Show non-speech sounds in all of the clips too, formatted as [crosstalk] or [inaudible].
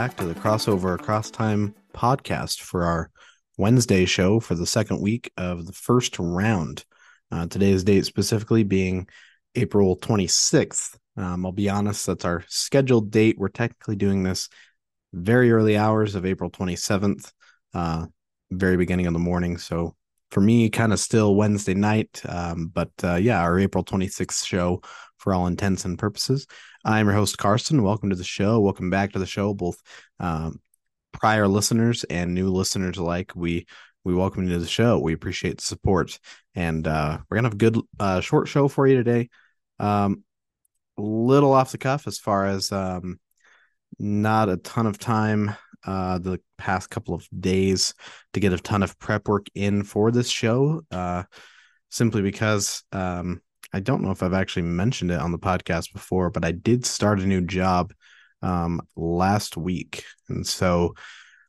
back to the Crossover Across Time podcast for our Wednesday show for the second week of the first round. Uh, today's date specifically being April 26th. Um, I'll be honest, that's our scheduled date. We're technically doing this very early hours of April 27th, uh, very beginning of the morning. So for me, kind of still Wednesday night. Um, but uh, yeah, our April 26th show for all intents and purposes. I'm your host, Karston. Welcome to the show. Welcome back to the show, both um, prior listeners and new listeners alike. We we welcome you to the show. We appreciate the support, and uh, we're gonna have a good uh, short show for you today. Um, little off the cuff as far as um, not a ton of time uh, the past couple of days to get a ton of prep work in for this show, uh, simply because um, I don't know if I've actually mentioned it on the podcast before, but I did start a new job um, last week. And so,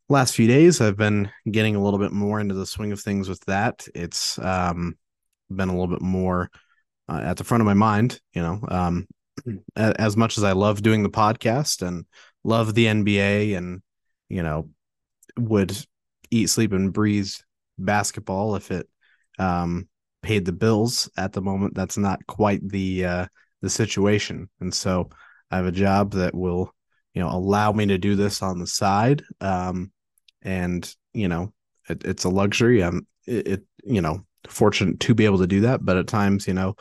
last few days, I've been getting a little bit more into the swing of things with that. It's um, been a little bit more uh, at the front of my mind, you know, um, [clears throat] as much as I love doing the podcast and love the NBA and you know, would eat, sleep, and breathe basketball if it um, paid the bills. At the moment, that's not quite the uh, the situation, and so I have a job that will, you know, allow me to do this on the side. Um, and you know, it, it's a luxury. I'm it, it, you know, fortunate to be able to do that, but at times, you know,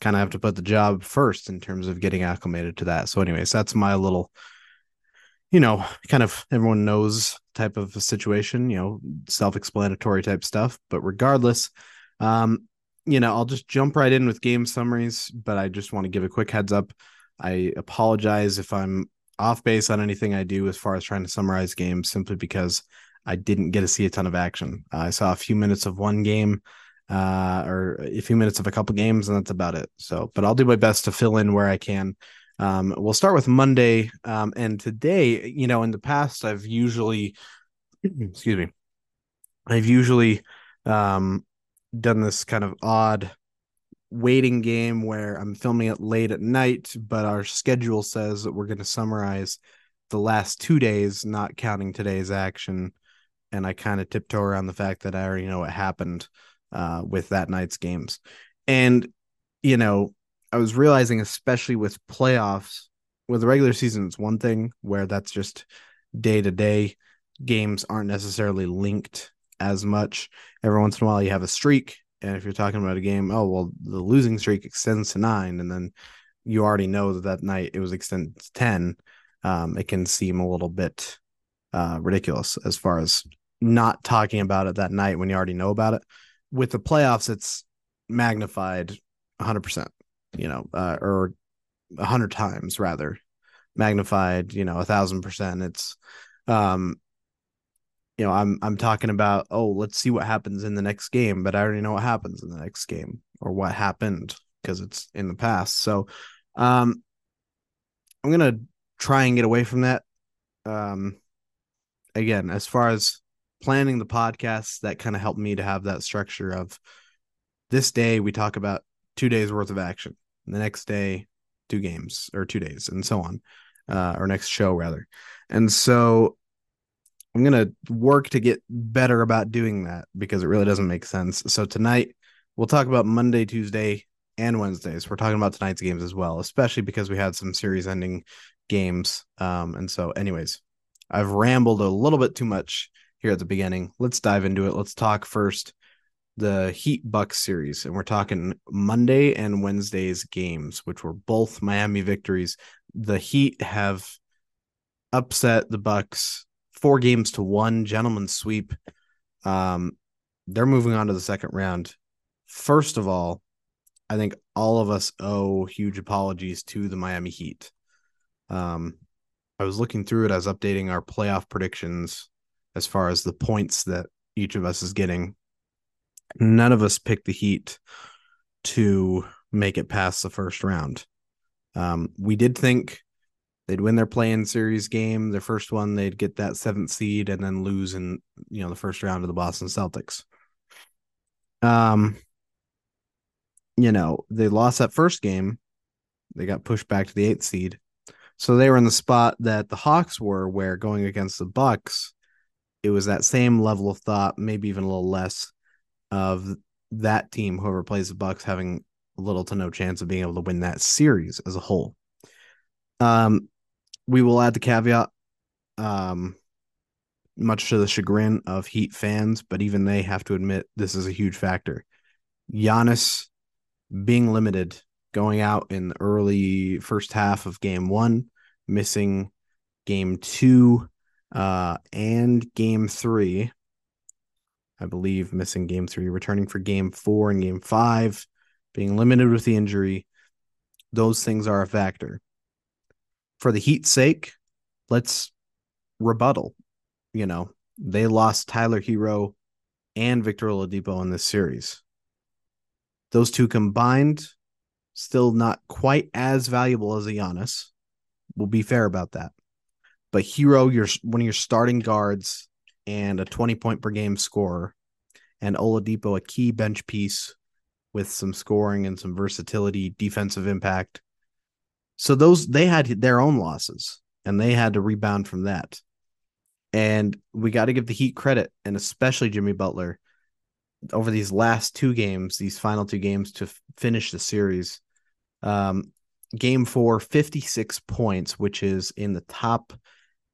kind of have to put the job first in terms of getting acclimated to that. So, anyways, that's my little you know, kind of everyone knows type of a situation, you know, self-explanatory type stuff. But regardless, um, you know, I'll just jump right in with game summaries, but I just want to give a quick heads up. I apologize if I'm off base on anything I do as far as trying to summarize games simply because I didn't get to see a ton of action. Uh, I saw a few minutes of one game uh, or a few minutes of a couple games, and that's about it. So, but I'll do my best to fill in where I can um, we'll start with Monday. Um, and today, you know, in the past, I've usually, [clears throat] excuse me, I've usually um, done this kind of odd waiting game where I'm filming it late at night, but our schedule says that we're going to summarize the last two days, not counting today's action. And I kind of tiptoe around the fact that I already know what happened uh, with that night's games. And, you know, I was realizing, especially with playoffs, with the regular season, it's one thing where that's just day to day. Games aren't necessarily linked as much. Every once in a while, you have a streak. And if you're talking about a game, oh, well, the losing streak extends to nine. And then you already know that that night it was extended to 10. Um, it can seem a little bit uh, ridiculous as far as not talking about it that night when you already know about it. With the playoffs, it's magnified 100% you know, uh, or a hundred times rather magnified, you know, a thousand percent. It's, um, you know, I'm I'm talking about, oh, let's see what happens in the next game, but I already know what happens in the next game or what happened because it's in the past. So, um, I'm gonna try and get away from that. Um, again, as far as planning the podcast, that kind of helped me to have that structure of this day we talk about two days worth of action the next day two games or two days and so on uh, or next show rather. And so i'm going to work to get better about doing that because it really doesn't make sense. So tonight we'll talk about monday tuesday and wednesdays. We're talking about tonight's games as well especially because we had some series ending games. Um, and so anyways i've rambled a little bit too much here at the beginning. Let's dive into it. Let's talk first the Heat Bucks series, and we're talking Monday and Wednesday's games, which were both Miami victories. The Heat have upset the Bucks four games to one, gentlemen sweep. Um, they're moving on to the second round. First of all, I think all of us owe huge apologies to the Miami Heat. Um, I was looking through it as updating our playoff predictions as far as the points that each of us is getting none of us picked the Heat to make it past the first round. Um, we did think they'd win their play-in series game, their first one, they'd get that seventh seed and then lose in you know the first round of the Boston Celtics. Um, you know, they lost that first game. They got pushed back to the eighth seed. So they were in the spot that the Hawks were, where going against the Bucks, it was that same level of thought, maybe even a little less, of that team, whoever plays the Bucks, having little to no chance of being able to win that series as a whole. Um, we will add the caveat, um, much to the chagrin of Heat fans, but even they have to admit this is a huge factor. Giannis being limited going out in the early first half of game one, missing game two uh, and game three. I believe missing game three, returning for game four and game five, being limited with the injury. Those things are a factor. For the Heat's sake, let's rebuttal. You know, they lost Tyler Herro and Victor Oladipo in this series. Those two combined, still not quite as valuable as a Giannis. We'll be fair about that. But Herro, you're one of your starting guards and a 20 point per game scorer, and Oladipo, a key bench piece with some scoring and some versatility, defensive impact. So those they had their own losses and they had to rebound from that. And we got to give the Heat credit, and especially Jimmy Butler, over these last two games, these final two games to f- finish the series. Um, game four, 56 points, which is in the top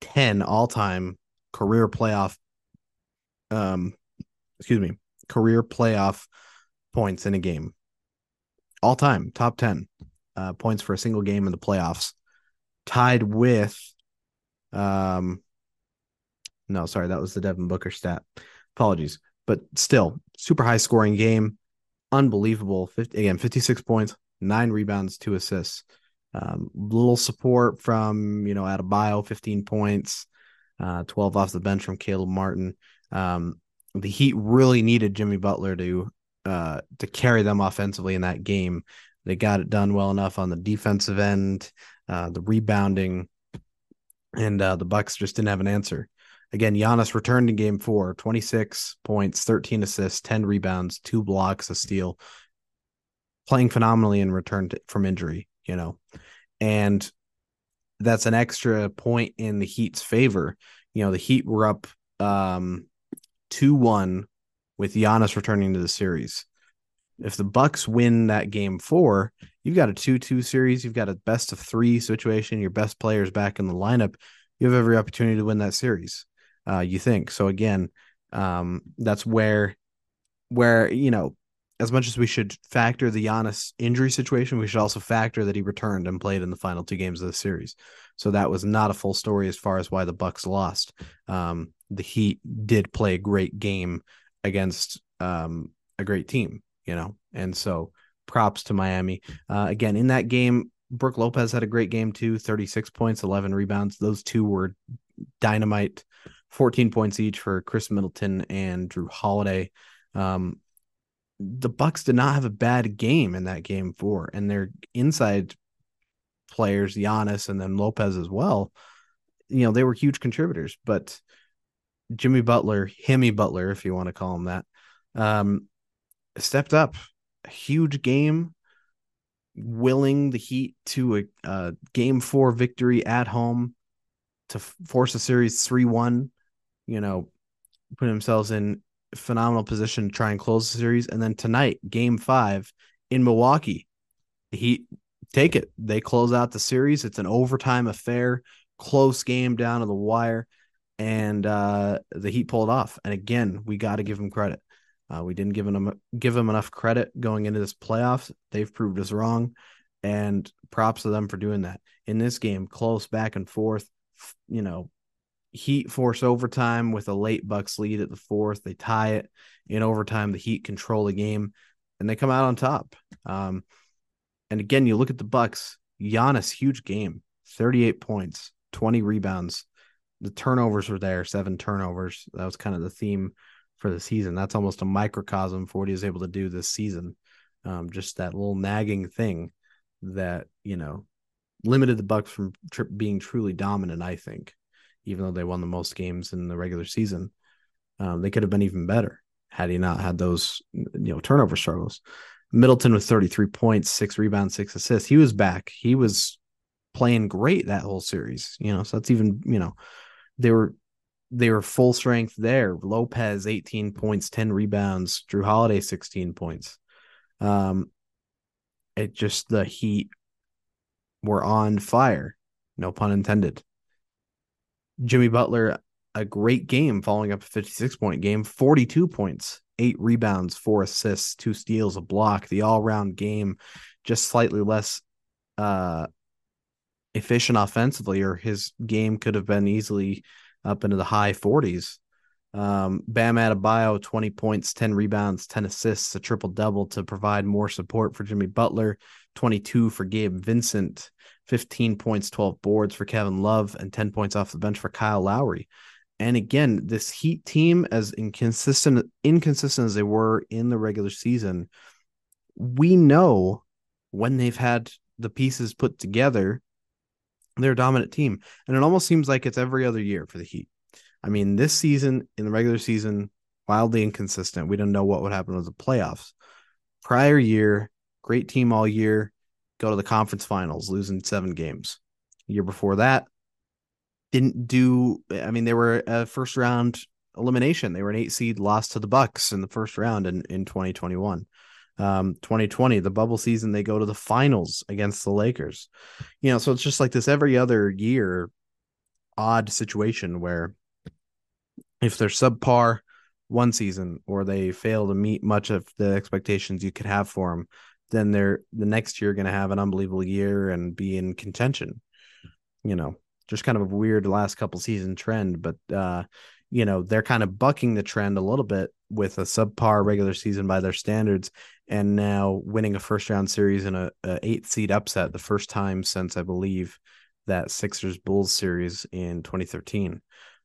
10 all time career playoff, um, excuse me, career playoff points in a game. All time, top 10 uh, points for a single game in the playoffs, tied with, um, no, sorry, that was the Devin Booker stat. Apologies but still super high scoring game. Unbelievable. 50, again, 56 points, nine rebounds, two assists. Um, little support from, you know, Adebayo, 15 points, uh, 12 off the bench from Caleb Martin. Um, the Heat really needed Jimmy Butler to uh, to carry them offensively in that game. They got it done well enough on the defensive end, uh, the rebounding, and uh, the Bucks just didn't have an answer. Again, Giannis returned in game four, 26 points, 13 assists, 10 rebounds, two blocks, a steal, playing phenomenally and returned from injury, you know. And that's an extra point in the Heat's favor. You know, the Heat were up um 2-1 with Giannis returning to the series. If the Bucks win that game 4, you've got a 2-2 series, you've got a best of 3 situation, your best players back in the lineup. You have every opportunity to win that series uh, you think. So again, um, that's where where you know as much as we should factor the Giannis injury situation, we should also factor that he returned and played in the final two games of the series. So that was not a full story as far as why the Bucks lost. Um, the Heat did play a great game against um, a great team, you know, and so props to Miami. Uh, again, in that game, Brook Lopez had a great game too 36 points, 11 rebounds. Those two were dynamite 14 points each for Khris Middleton and Jrue Holiday. Um, the Bucks did not have a bad game in that game four, and their inside players, Giannis and then Lopez as well. You know, they were huge contributors, but Jimmy Butler, Himmy Butler, if you want to call him that, um, stepped up. A huge game, willing the Heat to a, a game four victory at home to force a series 3 1 you know, put themselves in phenomenal position to try and close the series. And then tonight, game five in Milwaukee, the Heat take it. They close out the series. It's an overtime affair, close game down to the wire. And uh, the Heat pulled off. And again, we got to give them credit. Uh, we didn't give them give them enough credit going into this playoffs. They've proved us wrong, and props to them for doing that. In this game, close back and forth, you know, Heat force overtime with a late Bucks lead at the fourth. They tie it in overtime. The Heat control the game, and they come out on top. Um, and again, you look at the Bucks. Giannis, huge game, thirty-eight points, twenty rebounds. The turnovers were there, seven turnovers. That was kind of the theme for the season. That's almost a microcosm for what he was able to do this season. Um, just that little nagging thing that you know limited the Bucks from being truly dominant. I think even though they won the most games in the regular season. Um, they could have been even better had he not had those you know turnover struggles. Middleton with 33 points, six rebounds, six assists. He was back. He was playing great that whole series. You know, so that's even you know they were they were full strength there. Lopez 18 points, 10 rebounds. Jrue Holiday 16 points. Um, it just the Heat were on fire, no pun intended. Jimmy Butler, a great game following up a 56 point game, 42 points, eight rebounds, four assists, two steals, a block, the all round game, just slightly less uh efficient offensively, or his game could have been easily up into the high 40s. Um, Bam Adebayo, 20 points, 10 rebounds, 10 assists, a triple double to provide more support for Jimmy Butler, 22 for Gabe Vincent, 15 points, 12 boards for Kevin Love, and 10 points off the bench for Kyle Lowry. And again, this Heat team, as inconsistent inconsistent as they were in the regular season, we know when they've had the pieces put together they're a dominant team. And it almost seems like it's every other year for the Heat. I mean, this season in the regular season, wildly inconsistent. We don't know what would happen with the playoffs. Prior year, great team all year, go to the conference finals, losing seven games. year before that, didn't do. I mean, they were a first round elimination. They were an eight seed, lost to the Bucks in the first round in in 2021 um 2020 the bubble season they go to the finals against the lakers. You know so it's just like this every other year odd situation where if they're subpar one season or they fail to meet much of the expectations you could have for them then they're the next year going to have an unbelievable year and be in contention you know? Just kind of a weird last couple season trend but uh you know they're kind of bucking the trend a little bit with a subpar regular season by their standards and now winning a first round series in a, a eight seed upset the first time since i believe that sixers bulls series in 2013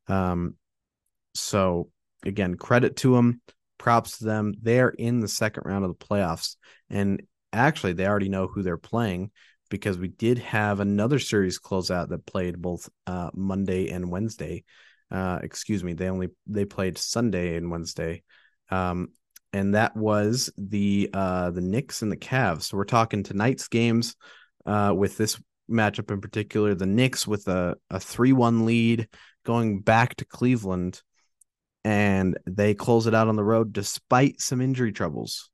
um so again credit to them props to them. They're in the second round of the playoffs and actually they already know who they're playing because we did have another series closeout that played both uh, monday and wednesday. Uh, excuse me, they only they played Sunday and Wednesday, um, and that was the uh, the Knicks and the Cavs. So we're talking tonight's games uh, with this matchup in particular. The Knicks with a a three one lead going back to Cleveland, and they close it out on the road despite some injury troubles.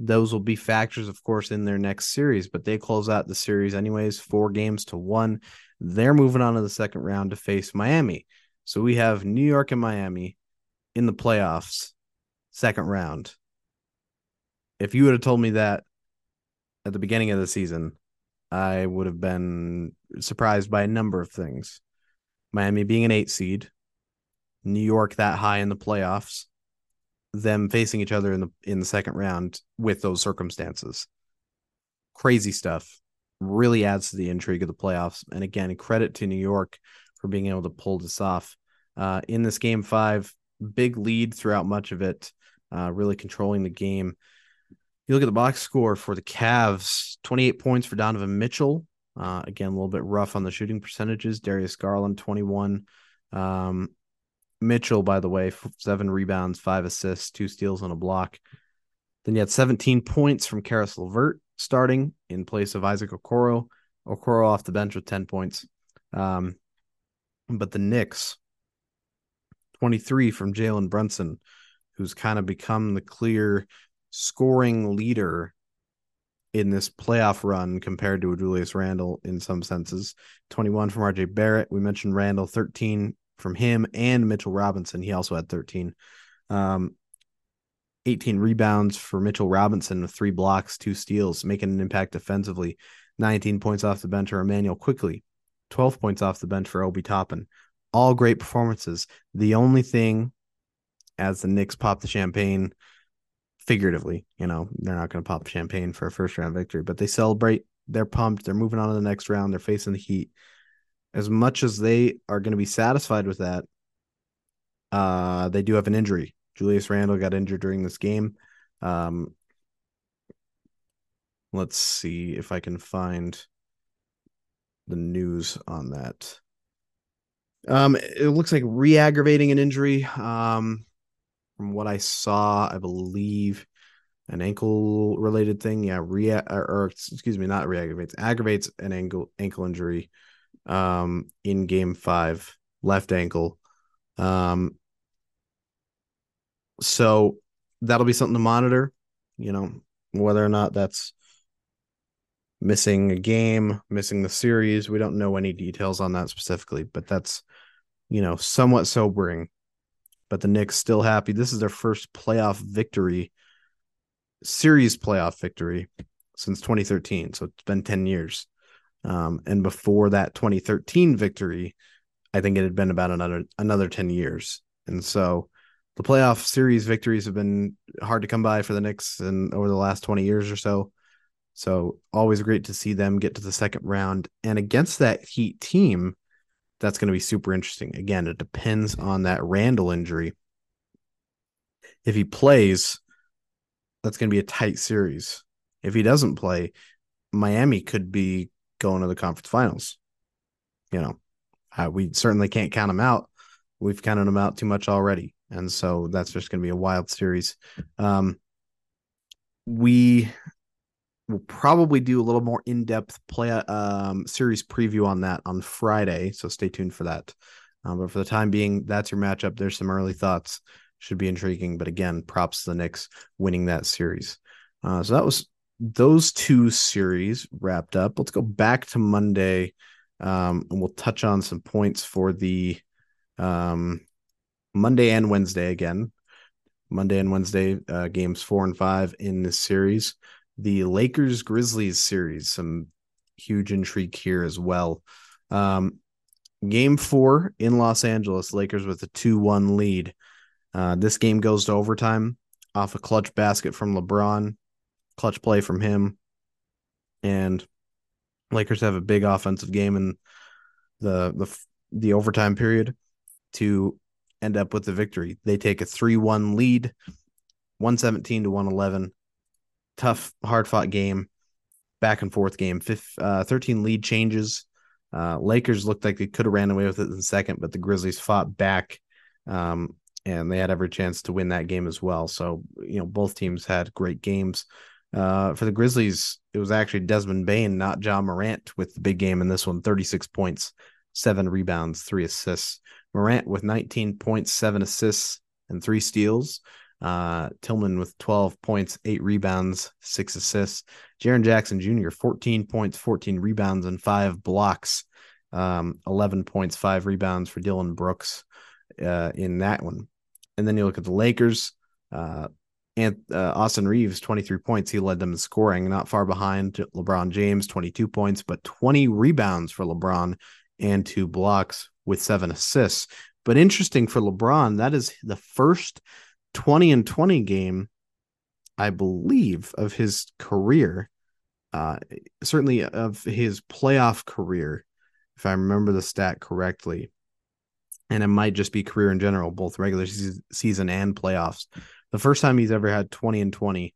Those will be factors, of course, in their next series, but they close out the series anyways, four games to one. They're moving on to the second round to face Miami so we have New York and Miami in the playoffs, second round. If you would have told me that at the beginning of the season, I would have been surprised by a number of things. Miami being an eight seed, New York that high in the playoffs, them facing each other in the in the second round with those circumstances. Crazy stuff. Really adds to the intrigue of the playoffs. And again, credit to New York for being able to pull this off uh, in this game five. Big lead throughout much of it, uh, really controlling the game. You look at the box score for the Cavs 28 points for Donovan Mitchell. Uh, again, a little bit rough on the shooting percentages. Darius Garland, 21. Um, Mitchell, by the way, seven rebounds, five assists, two steals, and a block. Then you had 17 points from Caris LeVert starting in place of Isaac Okoro. Okoro off the bench with 10 points. Um, but the Knicks, 23 from Jalen Brunson, who's kind of become the clear scoring leader in this playoff run compared to a Julius Randle in some senses. 21 from RJ Barrett. We mentioned Randle, 13 from him and Mitchell Robinson. He also had 13. Um, 18 rebounds for Mitchell Robinson with three blocks, two steals, making an impact defensively. 19 points off the bench for Immanuel Quickley, 12 points off the bench for Obi Toppin. All great performances. The only thing, as the Knicks pop the champagne, figuratively, you know, they're not going to pop champagne for a first round victory, but they celebrate. They're pumped. They're moving on to the next round. They're facing the Heat. As much as they are going to be satisfied with that, uh, they do have an injury. Julius Randle got injured during this game. Um, let's see if I can find the news on that. Um, it looks like re-aggravating an injury. Um, from what I saw, I believe an ankle related thing. Yeah, re or, or, excuse me, not reaggravates, aggravates an ankle ankle injury um, in game five, left ankle. Um, so that'll be something to monitor. You know whether or not that's missing a game, missing the series. We don't know any details on that specifically, but that's you know somewhat sobering. But the Knicks still happy. This is their first playoff victory series playoff victory since 2013. So it's been 10 years. Um, and before that 2013 victory, I think it had been about another another 10 years. And so the playoff series victories have been hard to come by for the Knicks and over the last 20 years or so. So always great to see them get to the second round. And against that Heat team, that's going to be super interesting. Again, it depends on that Randle injury. If he plays, that's going to be a tight series. If he doesn't play, Miami could be going to the conference finals. You know, uh, we certainly can't count them out. We've counted them out too much already, and so that's just going to be a wild series. Um, we will probably do a little more in-depth play um, series preview on that on Friday, so stay tuned for that. Um, but for the time being, that's your matchup. There's some early thoughts should be intriguing. But again, props to the Knicks winning that series. Uh, so that was those two series wrapped up. Let's go back to Monday, um, and we'll touch on some points for the um, Monday and Wednesday again. Monday and Wednesday uh, games four and five in this series. The Lakers Grizzlies series, some huge intrigue here as well. Um, game four in Los Angeles, Lakers with a 2 1 lead. Uh, this game goes to overtime off a clutch basket from LeBron, clutch play from him, and Lakers have a big offensive game in the the the overtime period to end up with the victory. They take a 3-1 lead, 117 to 111. Tough, hard-fought game, back and forth game. Fifth, uh, 13 lead changes. Uh, Lakers looked like they could have ran away with it in the second, but the Grizzlies fought back. Um, and they had every chance to win that game as well. So, you know, both teams had great games. Uh, for the Grizzlies, it was actually Desmond Bane, not Ja Morant, with the big game in this one 36 points, seven rebounds, three assists. Morant with 19 points, seven assists, and three steals. Uh, Tillman with 12 points, eight rebounds, six assists. Jaren Jackson Jr., 14 points, 14 rebounds, and five blocks. Um, 11 points, five rebounds for Dillon Brooks uh, in that one. And then you look at the Lakers. Uh, uh, Austin Reaves, 23 points. He led them in scoring, not far behind LeBron James, 22 points, but 20 rebounds for LeBron and two blocks with seven assists. But interesting for LeBron, that is the first 20 and 20 game, I believe, of his career. Uh, certainly of his playoff career, if I remember the stat correctly and it might just be career in general, both regular season and playoffs. The first time he's ever had 20 and 20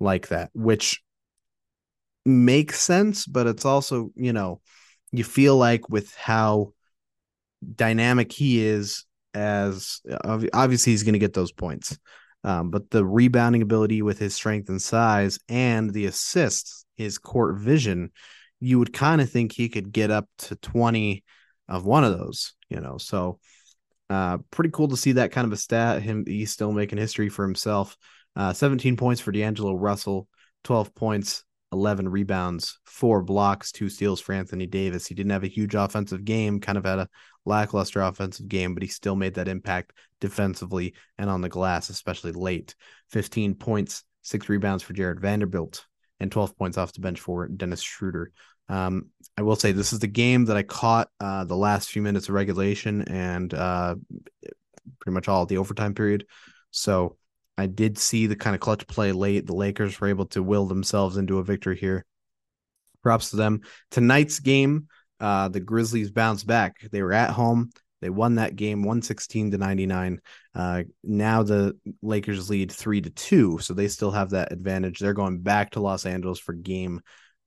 like that, which makes sense, but it's also, you know, you feel like with how dynamic he is as obviously he's going to get those points. Um, but the rebounding ability with his strength and size and the assists, his court vision, you would kind of think he could get up to 20 of one of those, you know. So uh pretty cool to see that kind of a stat. Him he's still making history for himself. Uh 17 points for D'Angelo Russell, 12 points, 11 rebounds, four blocks, two steals for Anthony Davis. He didn't have a huge offensive game, kind of had a lackluster offensive game, but he still made that impact defensively and on the glass, especially late. 15 points, six rebounds for Jared Vanderbilt, and 12 points off the bench for Dennis Schroeder. Um, I will say this is the game that I caught uh, the last few minutes of regulation and uh, pretty much all the overtime period. So I did see the kind of clutch play late. The Lakers were able to will themselves into a victory here. Props to them. Tonight's game, uh, the Grizzlies bounced back. They were at home. They won that game 116 to 99. Uh, now the Lakers lead three to two, so they still have that advantage. They're going back to Los Angeles for game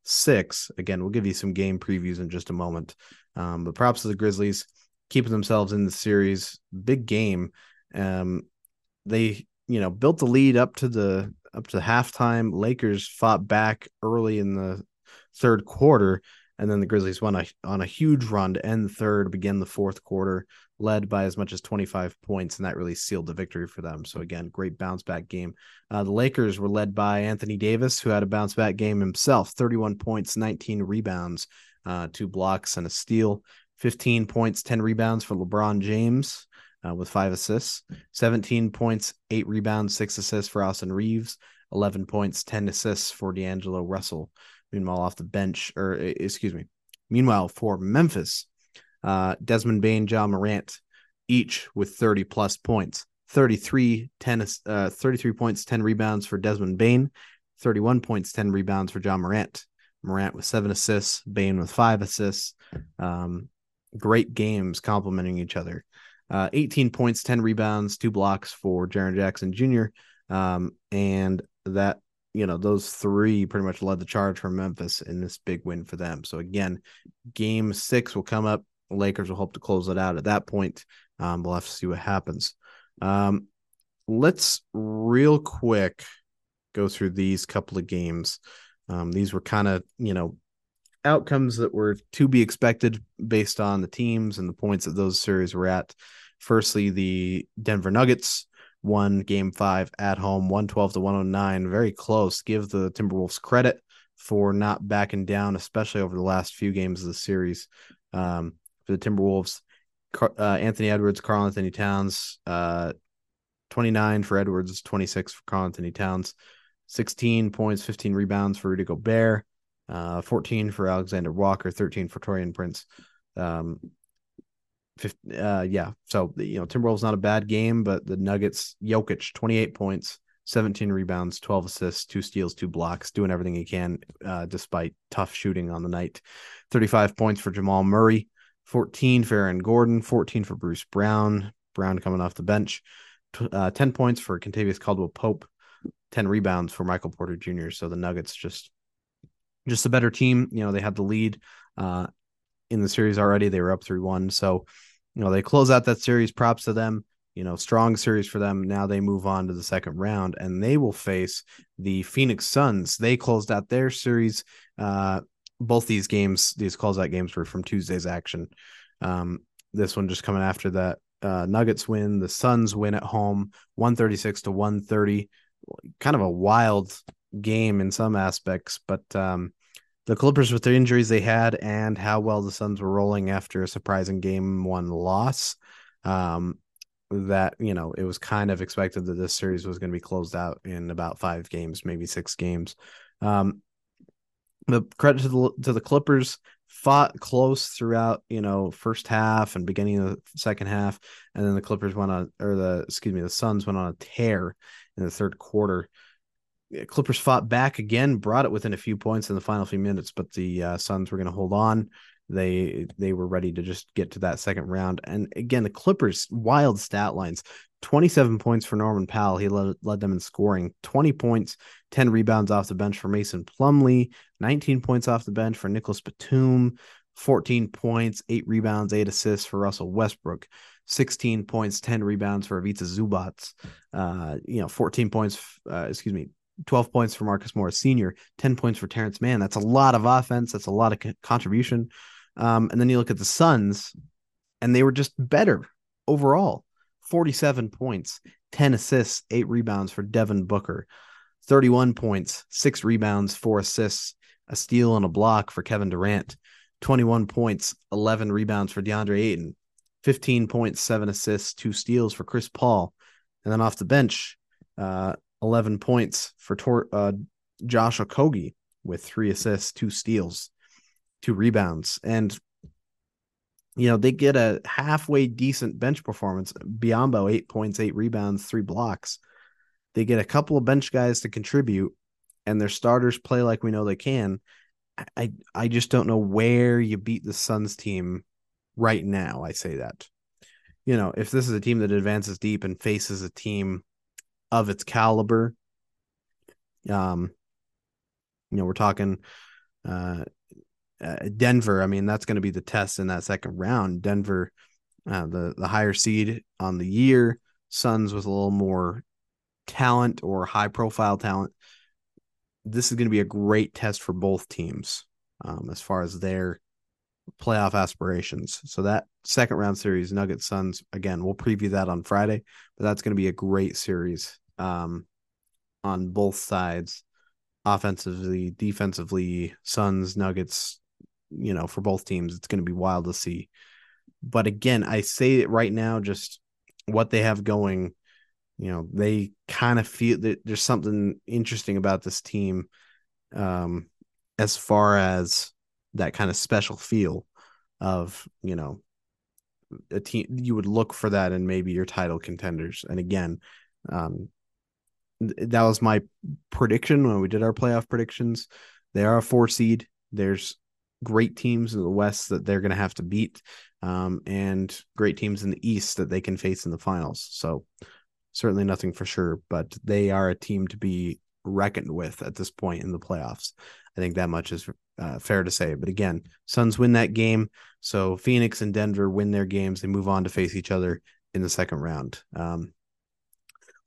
six. Again, we'll give you some game previews in just a moment. Um, but props to the Grizzlies keeping themselves in the series. Big game. Um, they you know, built the lead up to the up to halftime. Lakers fought back early in the third quarter, and then the Grizzlies went a, on a huge run to end the third, begin the fourth quarter, led by as much as 25 points, and that really sealed the victory for them. So again, great bounce back game. Uh, the Lakers were led by Anthony Davis, who had a bounce back game himself, 31 points, 19 rebounds, uh, two blocks, and a steal. 15 points, 10 rebounds for LeBron James uh, with five assists, 17 points, eight rebounds, six assists for Austin Reaves, 11 points, 10 assists for D'Angelo Russell. Meanwhile, off the bench, or excuse me, meanwhile, for Memphis, uh, Desmond Bane, Ja Morant, each with 30 plus points. 33, 10, uh, 33 points, 10 rebounds for Desmond Bane, 31 points, 10 rebounds for Ja Morant. Morant with seven assists, Bane with five assists. Um, great games complementing each other. Uh, 18 points, 10 rebounds, two blocks for Jaren Jackson Jr. Um, and that, you know, those three pretty much led the charge for Memphis in this big win for them. So again, game six will come up. Lakers will hope to close it out at that point. Um, we'll have to see what happens. Um, let's real quick go through these couple of games. Um, these were kind of, you know, outcomes that were to be expected based on the teams and the points that those series were at. Firstly, the Denver Nuggets won game five at home, 112 to 109. Very close. Give the Timberwolves credit for not backing down, especially over the last few games of the series. Um, for the Timberwolves, uh, Anthony Edwards, Karl-Anthony Towns, uh, 29 for Edwards, 26 for Karl-Anthony Towns, 16 points, 15 rebounds for Rudy Gobert, uh, 14 for Alexander Walker, 13 for Taurean Prince. Um, 50, uh, yeah. So you know, Timberwolves not a bad game, but the Nuggets, Jokic, 28 points, 17 rebounds, 12 assists, two steals, two blocks, doing everything he can, uh, despite tough shooting on the night. 35 points for Jamal Murray, 14 for Aaron Gordon, 14 for Bruce Brown. Brown coming off the bench. Uh, 10 points for Kentavious Caldwell Pope, 10 rebounds for Michael Porter Jr. So the Nuggets just just a better team. You know, they had the lead uh, in the series already. They were up 3 1. So you know, they close out that series. Props to them. You know, strong series for them. Now they move on to the second round and they will face the Phoenix Suns. They closed out their series. Uh, both these games, these closeout games were from Tuesday's action. Um, this one just coming after that. Uh, Nuggets win. The Suns win at home, 136 to 130. Kind of a wild game in some aspects, but um, the Clippers with the injuries they had and how well the Suns were rolling after a surprising game one loss. Um, that you know it was kind of expected that this series was going to be closed out in about five games, maybe six games. Um, the credit to the to the Clippers fought close throughout you know first half and beginning of the second half, and then the Clippers went on or the excuse me the Suns went on a tear in the third quarter. Clippers fought back again, brought it within a few points in the final few minutes, but the uh, Suns were going to hold on. They they were ready to just get to that second round. And again, the Clippers wild stat lines: twenty seven points for Norman Powell. He led led them in scoring. Twenty points, ten rebounds off the bench for Mason Plumlee. Nineteen points off the bench for Nicolas Batum. 14 points, eight rebounds, eight assists for Russell Westbrook. 16 points, 10 rebounds for Ivica Zubac, Uh, you know, 14 points, uh, excuse me, 12 points for Marcus Morris Sr., 10 points for Terance Mann. That's a lot of offense. That's a lot of co- contribution. Um, and then you look at the Suns, and they were just better overall 47 points, 10 assists, eight rebounds for Devin Booker, 31 points, six rebounds, four assists, a steal, and a block for Kevin Durant, 21 points, 11 rebounds for DeAndre Ayton, 15 points, seven assists, two steals for Chris Paul. And then off the bench, uh, 11 points for Tor- uh, Josh Okogie with three assists, two steals, two rebounds. And, you know, they get a halfway decent bench performance. Biyombo, eight points, eight rebounds, three blocks. They get a couple of bench guys to contribute, and their starters play like we know they can. I I just don't know where you beat the Suns team right now. I say that. You know, if this is a team that advances deep and faces a team of its caliber. Um, you know, we're talking uh, uh Denver. I mean, that's going to be the test in that second round. Denver, uh, the the higher seed on the year. Suns with a little more talent or high profile talent, this is going to be a great test for both teams um, as far as their playoff aspirations. So that second round series, Nuggets Suns, again, we'll preview that on Friday, but that's going to be a great series um, on both sides, offensively, defensively, Suns, Nuggets, you know, for both teams. It's going to be wild to see. But again, I say it right now, just what they have going, you know, they kind of feel that there's something interesting about this team um, as far as that kind of special feel of, you know, a team you would look for that in maybe your title contenders. And again, um, that was my prediction when we did our playoff predictions. They are a four seed. There's great teams in the West that they're going to have to beat, um, and great teams in the East that they can face in the finals. So certainly nothing for sure, but they are a team to be reckoned with at this point in the playoffs. I think that much is uh, fair to say. But again, Suns win that game, so Phoenix and Denver win their games. They move on to face each other in the second round. Um,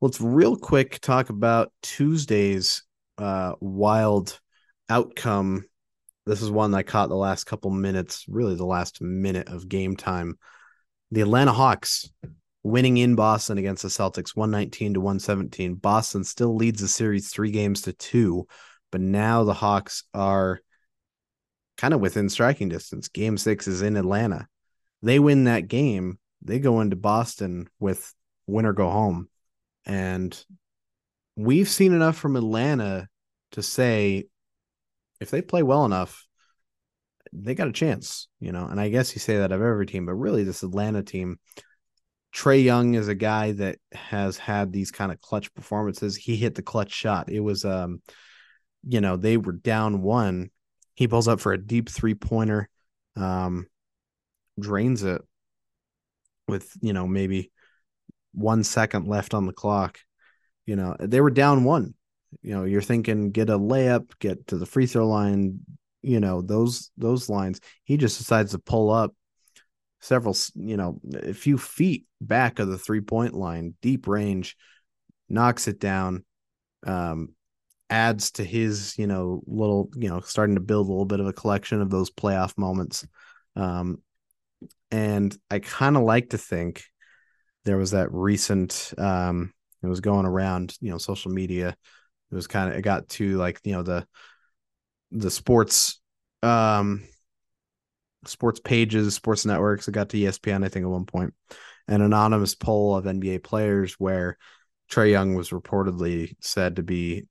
let's real quick talk about Tuesday's uh, wild outcome. This is one I caught the last couple minutes, really the last minute of game time. The Atlanta Hawks winning in Boston against the Celtics 119 to 117. Boston still leads the series three games to two, but now the Hawks are kind of within striking distance. Game six is in Atlanta. They win that game, they go into Boston with win or go home. And we've seen enough from Atlanta to say if they play well enough, they got a chance, you know. And I guess you say that of every team, but really this Atlanta team, Trae Young is a guy that has had these kind of clutch performances. He hit the clutch shot. It was um, you know, they were down one. He pulls up for a deep three pointer, um, drains it with, you know, maybe one second left on the clock. You know, they were down one. You know, you're thinking get a layup, get to the free throw line, you know, those those lines. He just decides to pull up several, you know, a few feet back of the three point line, deep range, knocks it down, um, adds to his, you know, little, you know, starting to build a little bit of a collection of those playoff moments. Um, and I kind of like to think there was that recent um it was going around you know social media. It was kind of it got to like you know the the sports um sports pages sports networks. It got to espn i think at one point. An anonymous poll of nba players where trae young was reportedly said to be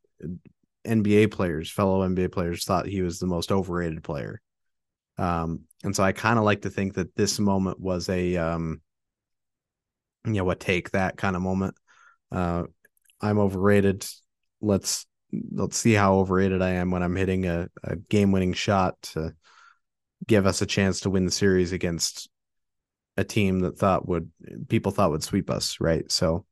nba players fellow nba players thought he was the most overrated player. Um and so i kind of like to think that this moment was a um you know what take that kind of moment. Uh, I'm overrated. Let's let's see how overrated I am when I'm hitting a, a game winning shot to give us a chance to win the series against a team that thought would people thought would sweep us, right? So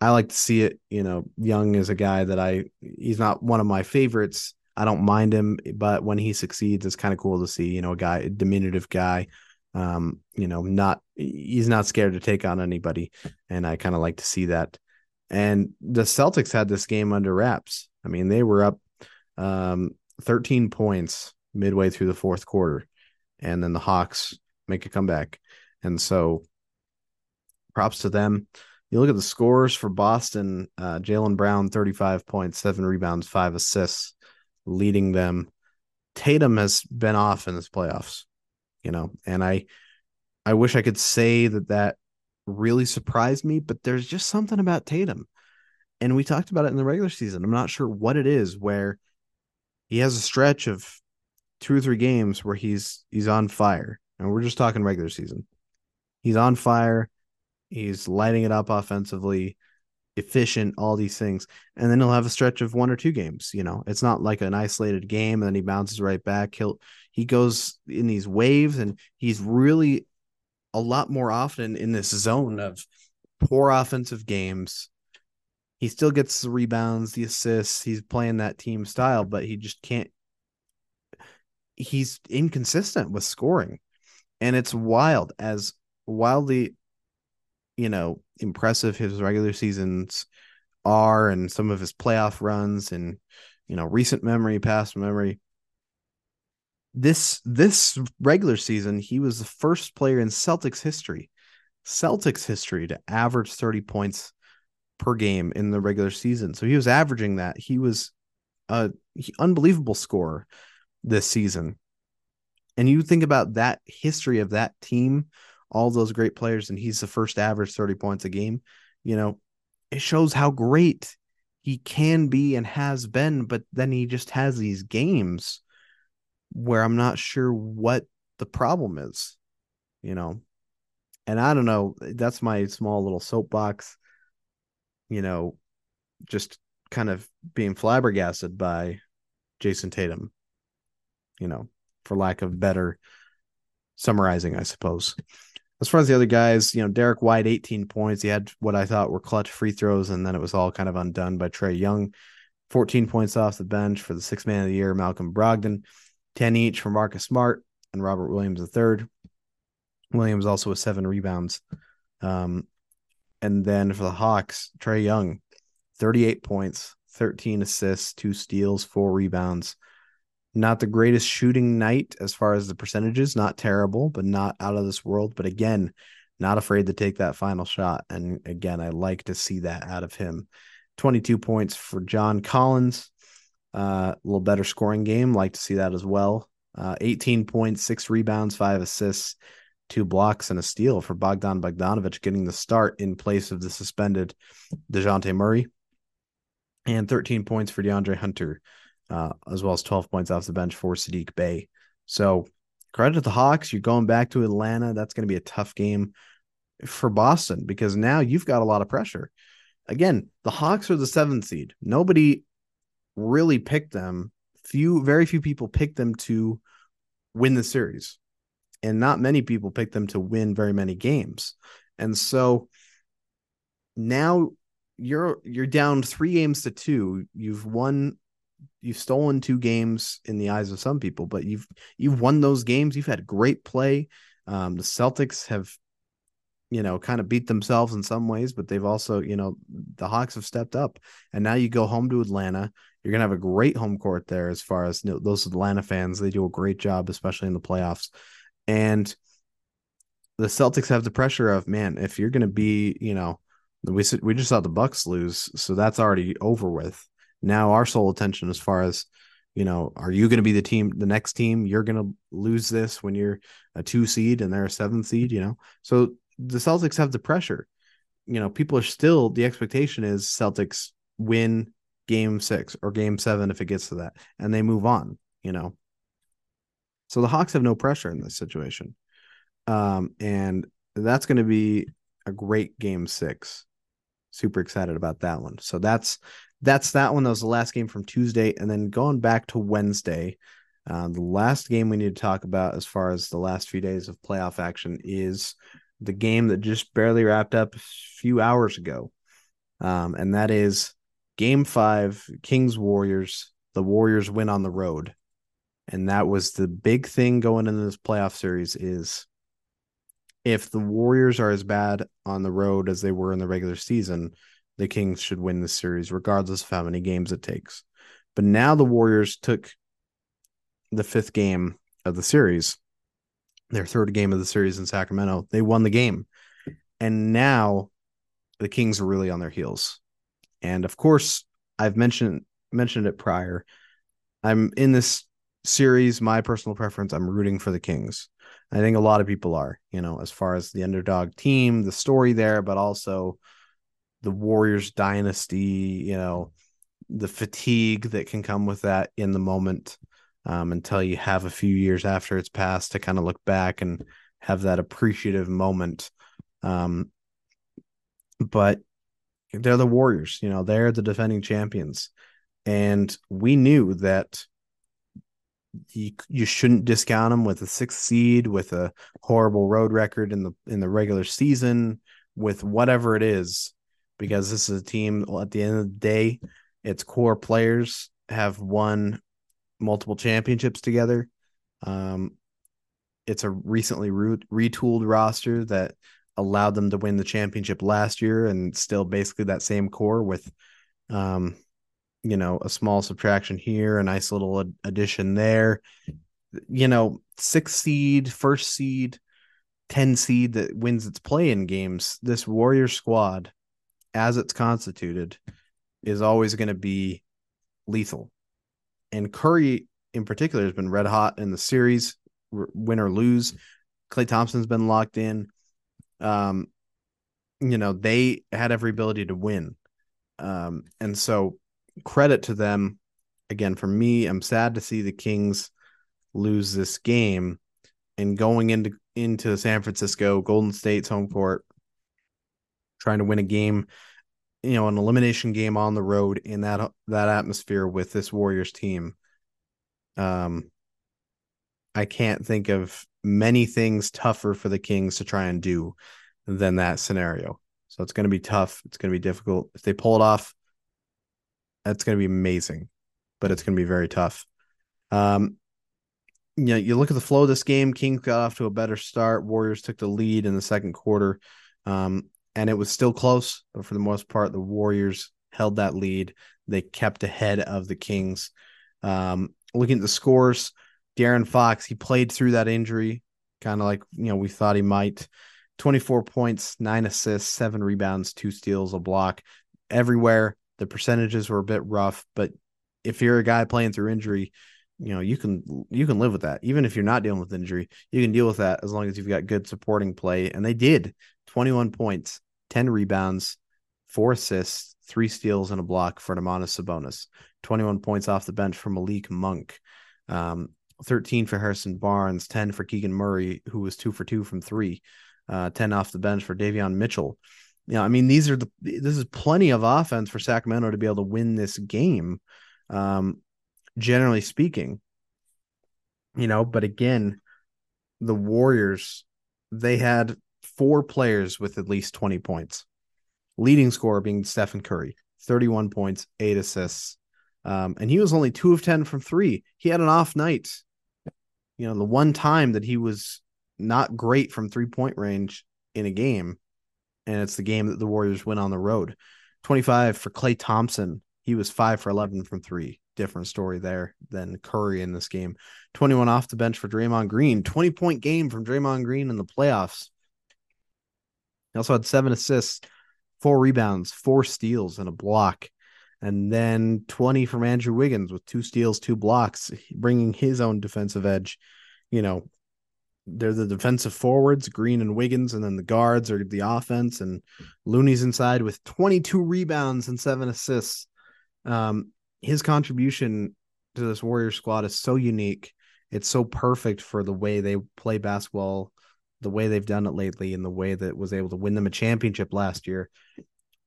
I like to see it. You know, Young is a guy that I he's not one of my favorites. I don't mind him, but when he succeeds, it's kind of cool to see. You know, a guy, a diminutive guy um, you know, not he's not scared to take on anybody, and I kind of like to see that. And the Celtics had this game under wraps. I mean, they were up um, 13 points midway through the fourth quarter, and then the Hawks make a comeback. And so, props to them. You look at the scores for Boston: uh, Jaylen Brown, 35 points, seven rebounds, five assists, leading them. Tatum has been off in this playoffs you know, and I I wish I could say that that really surprised me, but there's just something about Tatum. And we talked about it in the regular season. I'm not sure what it is where he has a stretch of two or three games where he's he's on fire. And we're just talking regular season. He's on fire. He's lighting it up offensively efficient, all these things. And then he'll have a stretch of one or two games. You know, it's not like an isolated game and then he bounces right back. He'll he goes in these waves and he's really a lot more often in this zone of poor offensive games. He still gets the rebounds, the assists. He's playing that team style, but he just can't. He's inconsistent with scoring. And it's wild as wildly, you know, impressive his regular seasons are and some of his playoff runs and you know recent memory, past memory. This this regular season, he was the first player in Celtics history, Celtics history to average 30 points per game in the regular season. So he was averaging that. He was a unbelievable scorer this season. And you think about that history of that team, all those great players, and he's the first average 30 points a game, you know, it shows how great he can be and has been, but then he just has these games where I'm not sure what the problem is, you know. And I don't know, that's my small little soapbox, you know, just kind of being flabbergasted by Jayson Tatum, you know, for lack of better summarizing, I suppose. As far as the other guys, you know, Derrick White, 18 points. He had what I thought were clutch free throws, and then it was all kind of undone by Trae Young. 14 points off the bench for the sixth man of the year, Malcolm Brogdon. 10 each for Marcus Smart and Robert Williams III. Williams also with seven rebounds. Um, and then for the Hawks, Trae Young, 38 points, 13 assists, two steals, four rebounds. Not the greatest shooting night as far as the percentages, not terrible, but not out of this world. But again, not afraid to take that final shot. And again, I like to see that out of him. 22 points for John Collins. Uh, a little better scoring game. Like to see that as well. Uh, 18 points, six rebounds, five assists, two blocks, and a steal for Bogdan Bogdanovic, getting the start in place of the suspended Dejounte Murray. And 13 points for DeAndre Hunter uh, as well as 12 points off the bench for Saddiq Bey. So credit to the Hawks. You're going back to Atlanta. That's going to be a tough game for Boston because now you've got a lot of pressure. Again, the Hawks are the seventh seed. Nobody really picked them. Few, very few people picked them to win the series, and not many people picked them to win very many games. And so now you're you're down three games to two. You've won you've stolen two games in the eyes of some people, but you've you've won those games. You've had great play. Um, the Celtics have, you know, kind of beat themselves in some ways, but they've also, you know, the Hawks have stepped up. And now you go home to Atlanta. You're gonna have a great home court there. As far as you know, those Atlanta fans, they do a great job, especially in the playoffs. And the Celtics have the pressure of man, if you're gonna be, you know, we we just saw the Bucks lose, so that's already over with now our sole attention as far as you know are you going to be the team the next team? You're going to lose this when you're a two seed and they're a seven seed you know? So the celtics have the pressure. You know people are still the expectation is celtics win game six or game seven if it gets to that and they move on you know? So the hawks have no pressure in this situation. Um and that's going to be a great game six. Super excited about that one. So that's that's that one. That was the last game from Tuesday, and then going back to Wednesday. Uh, the last game we need to talk about, as far as the last few days of playoff action, is the game that just barely wrapped up a few hours ago, um, and that is Game Five, Kings Warriors. The Warriors win on the road, and that was the big thing going into this playoff series. Is if the Warriors are as bad on the road as they were in the regular season, the Kings should win this series, regardless of how many games it takes. But now the Warriors took the fifth game of the series, their third game of the series in Sacramento. They won the game. And now the Kings are really on their heels. And of course, I've mentioned mentioned it prior. I'm in this series, my personal preference, I'm rooting for the Kings. I think a lot of people are, you know, as far as the underdog team, the story there, but also the Warriors dynasty, you know, the fatigue that can come with that in the moment um, until you have a few years after it's passed to kind of look back and have that appreciative moment. Um, but they're the Warriors, you know, they're the defending champions. And we knew that you, you shouldn't discount them with a sixth seed, with a horrible road record in the in the regular season, with whatever it is because this is a team at the end of the day, its core players have won multiple championships together. Um, it's a recently re- retooled roster that allowed them to win the championship last year and still basically that same core with Um, you know, a small subtraction here, a nice little addition there. You know, six seed, first seed, 10 seed that wins its play in games. This Warrior squad, as it's constituted, is always going to be lethal. And Curry, in particular, has been red hot in the series, win or lose. Klay Thompson's been locked in. Um, you know, they had every ability to win. Um, and so credit to them. Again, for me, I'm sad to see the Kings lose this game and going into into San Francisco, Golden State's home court, trying to win a game, you know, an elimination game on the road in that that atmosphere with this Warriors team. Um I can't think of many things tougher for the Kings to try and do than that scenario. So it's going to be tough. It's going to be difficult. If they pull it off, that's going to be amazing, but it's going to be very tough. Um, you know, you look at the flow of this game. Kings got off to a better start. Warriors took the lead in the second quarter, um, and it was still close. But for the most part, the Warriors held that lead. They kept ahead of the Kings. Um, looking at the scores, De'Aaron Fox he played through that injury, kind of like you know we thought he might. Twenty four points, nine assists, seven rebounds, two steals, a block. Everywhere the percentages were a bit rough, but if you're a guy playing through injury, you know you can you can live with that. Even if you're not dealing with injury you can deal with that as long as you've got good supporting play. And they did. 21 points 10 rebounds four assists three steals and a block for Domantas Sabonis. 21 points off the bench for Malik Monk. Um, 13 for Harrison Barnes 10 for Keegan Murray who was two for two from three. Uh, 10 off the bench for Davion Mitchell. You know, I mean, these are the this is plenty of offense for Sacramento to be able to win this game. Um, generally speaking. You know, but again, the Warriors, they had four players with at least 20 points. Leading scorer being Stephen Curry, 31 points, eight assists. Um, and he was only two of 10 from three. He had an off night. You know, the one time that he was not great from three point range in a game, and it's the game that the Warriors win on the road. 25 for Klay Thompson. He was five for 11 from three different story there than Curry in this game. 21 off the bench for Draymond Green, 20 point game from Draymond Green in the playoffs. He also had seven assists, four rebounds, four steals, and a block. And then 20 from Andrew Wiggins with two steals, two blocks, bringing his own defensive edge. You know, they're the defensive forwards, Green and Wiggins, and then the guards are the offense. And Looney's inside with 22 rebounds and seven assists. Um, his contribution to this Warrior squad is so unique. It's so perfect for the way they play basketball, the way they've done it lately, and the way that was able to win them a championship last year.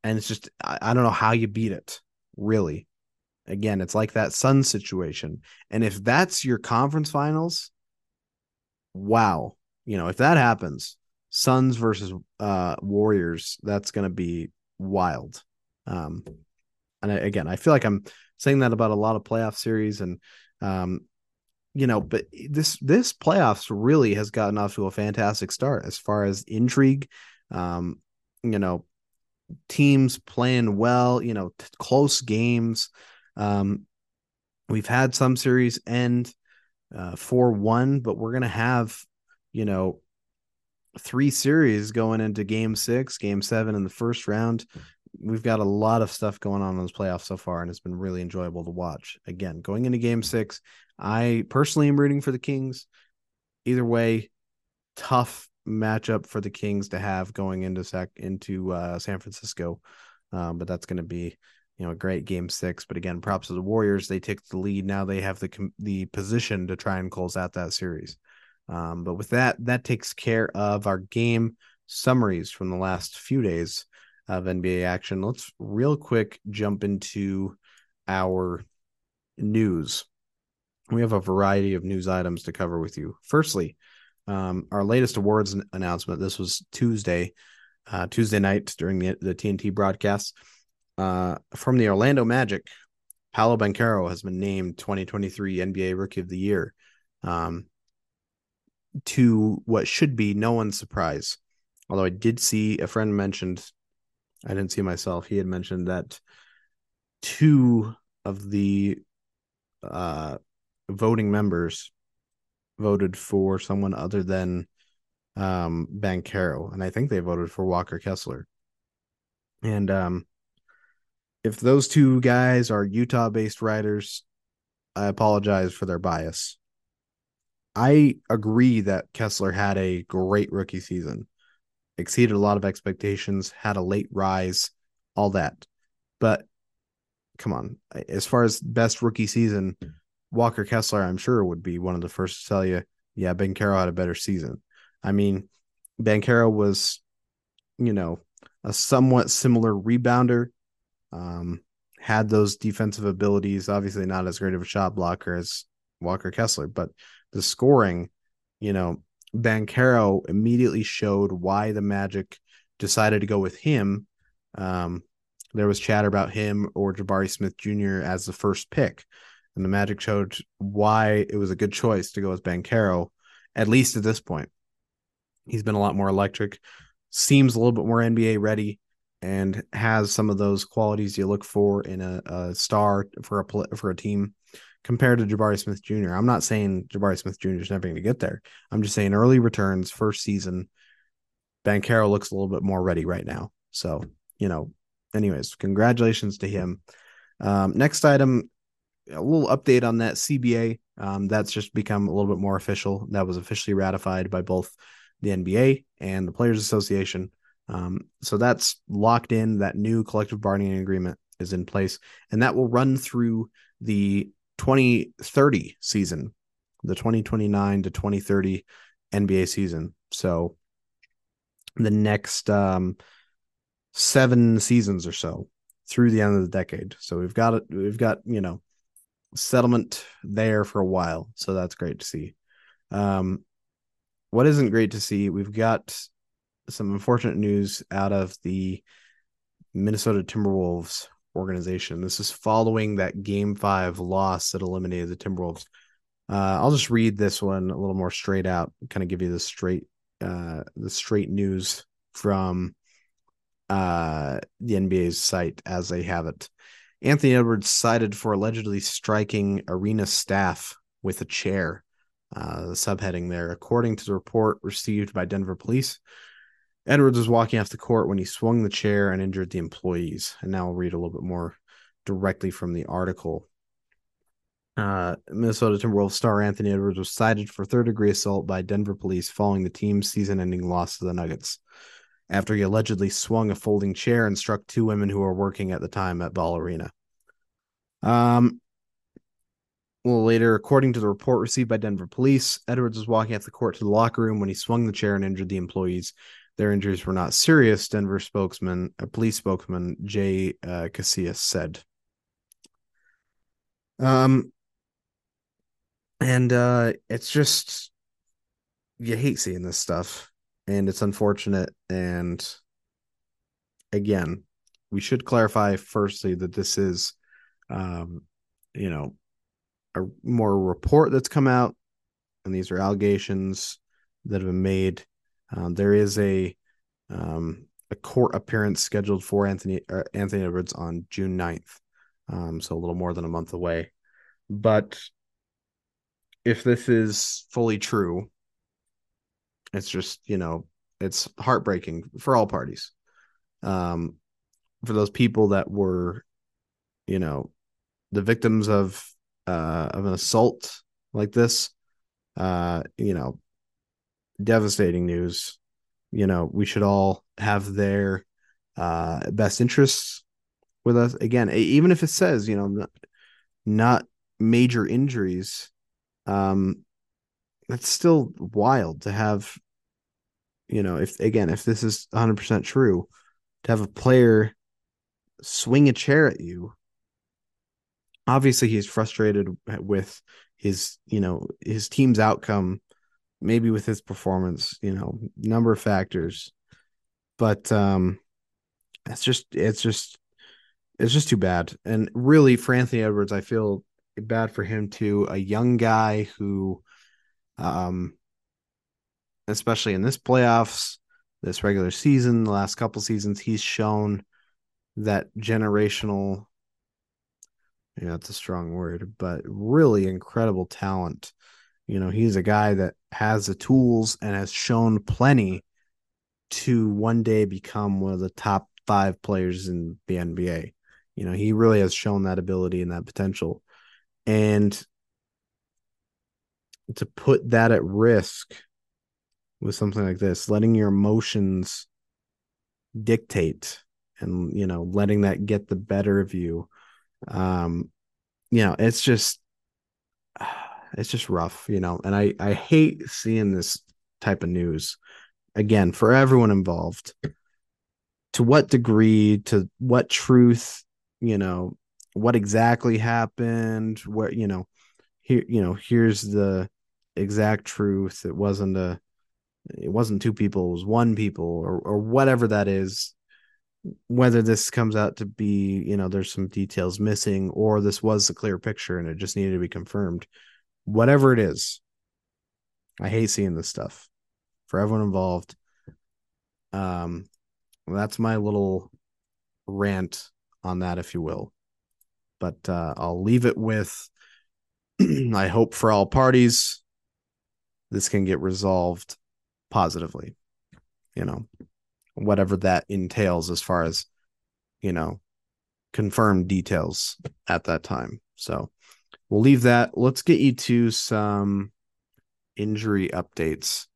And it's just I, I don't know how you beat it, really. Again, it's like that Sun situation. And if that's your conference finals, wow. You know, if that happens, Suns versus uh Warriors, that's gonna be wild. Um and I, again, I feel like I'm saying that about a lot of playoff series and um you know but this this playoffs really has gotten off to a fantastic start as far as intrigue um you know teams playing well you know t- close games. Um we've had some series end uh 4-1 but we're to have you know three series going into game 6 game 7 in the first round we've got a lot of stuff going on in this playoffs so far, and it's been really enjoyable to watch. Again, going into Game Six, I personally am rooting for the Kings. Either way, tough matchup for the Kings to have going into Sac into uh, San Francisco, um, but that's going to be you know a great Game Six. But again, props to the Warriors; they take the lead now. They have the the position to try and close out that series. Um, but with that, that takes care of our game summaries from the last few days of NBA action. Let's real quick jump into our news. We have a variety of news items to cover with you. Firstly, um, our latest awards announcement. This was Tuesday, uh, Tuesday night during the, the TNT broadcast. Uh, from the Orlando Magic, Paolo Banchero has been named 2023 NBA Rookie of the Year. Um, to what should be no one's surprise. Although I did see a friend mentioned I didn't see myself. He had mentioned that two of the uh, voting members voted for someone other than um, Banchero, and I think they voted for Walker Kessler. And um, if those two guys are Utah-based writers, I apologize for their bias. I agree that Kessler had a great rookie season, exceeded a lot of expectations, had a late rise, all that. But come on, as far as best rookie season, Walker Kessler, I'm sure would be one of the first to tell you, yeah, Ben Banchero had a better season. I mean, Ben Banchero was, you know, a somewhat similar rebounder. Um, had those defensive abilities, obviously not as great of a shot blocker as Walker Kessler, but the scoring, you know, Banchero immediately showed why the Magic decided to go with him. Um, there was chatter about him or Jabari Smith Jr. as the first pick, and the Magic showed why it was a good choice to go with Banchero, at least at this point. He's been a lot more electric, seems a little bit more NBA ready, and has some of those qualities you look for in a, a star for a for a team compared to Jabari Smith Jr. I'm not saying Jabari Smith Jr. is never going to get there. I'm just saying early returns, first season, Banchero looks a little bit more ready right now. So, you know, anyways, congratulations to him. Um, next item, a little update on that CBA. Um, that's just become a little bit more official. That was officially ratified by both the NBA and the Players Association. Um, so that's locked in. That new collective bargaining agreement is in place, and that will run through the 2030 season, the 2029 to 2030 NBA season. So the next um, seven seasons or so through the end of the decade. So we've got it. We've got you know settlement there for a while. So that's great to see. Um, what isn't great to see? We've got some unfortunate news out of the Minnesota Timberwolves organization. This is following that game five loss that eliminated the Timberwolves. Uh, I'll just read this one a little more straight out, kind of give you the straight uh, the straight news from uh, the NBA's site as they have it. Anthony Edwards cited for allegedly striking arena staff with a chair. Uh, the subheading there, according to the report received by Denver police, Edwards was walking off the court when he swung the chair and injured the employees. And now I'll read a little bit more directly from the article. Uh, Minnesota Timberwolves star Anthony Edwards was cited for third degree assault by Denver police following the team's season ending loss to the Nuggets after he allegedly swung a folding chair and struck two women who were working at the time at Ball Arena. Um, well, later, according to the report received by Denver police, Edwards was walking off the court to the locker room when he swung the chair and injured the employees. Their injuries were not serious, Denver spokesman, a police spokesman, Jay uh, Casillas said. Um, and uh, it's just you hate seeing this stuff, and it's unfortunate. And again, we should clarify firstly that this is, um, you know, a more report that's come out, and these are allegations that have been made um, there is a um, a court appearance scheduled for Anthony uh, Anthony Edwards on June 9th. Um, so a little more than a month away. But if this is fully true, it's just, you know, it's heartbreaking for all parties. Um, for those people that were, you know, the victims of uh of an assault like this, uh, you know, devastating news. You know, we should all have their uh, best interests with us. Again, even if it says, you know, not, not major injuries, um, that's still wild to have, you know, if again, if this is 100% true, to have a player swing a chair at you. Obviously, he's frustrated with his, you know, his team's outcome maybe with his performance, you know, number of factors. But um it's just it's just it's just too bad. And really for Anthony Edwards, I feel bad for him too. A young guy who um especially in this playoffs, this regular season, the last couple seasons, he's shown that generational Yeah, that's a strong word, but really incredible talent. You know, he's a guy that has the tools and has shown plenty to one day become one of the top five players in the NBA. You know, he really has shown that ability and that potential. And to put that at risk with something like this, letting your emotions dictate and, you know, letting that get the better of you. Um, you know, it's just it's just rough, you know, and I I hate seeing this type of news again for everyone involved. To what degree, to what truth, you know, what exactly happened, what you know, here, you know, here's the exact truth. It wasn't a it wasn't two people, it was one people, or or whatever that is. Whether this comes out to be, you know, there's some details missing, or this was a clear picture and it just needed to be confirmed whatever it is. I hate seeing this stuff for everyone involved. Um, that's my little rant on that, if you will. But uh, I'll leave it with [clears throat] I hope for all parties this can get resolved positively. You know, whatever that entails as far as, you know, confirmed details at that time. So we'll leave that. Let's get you to some injury updates.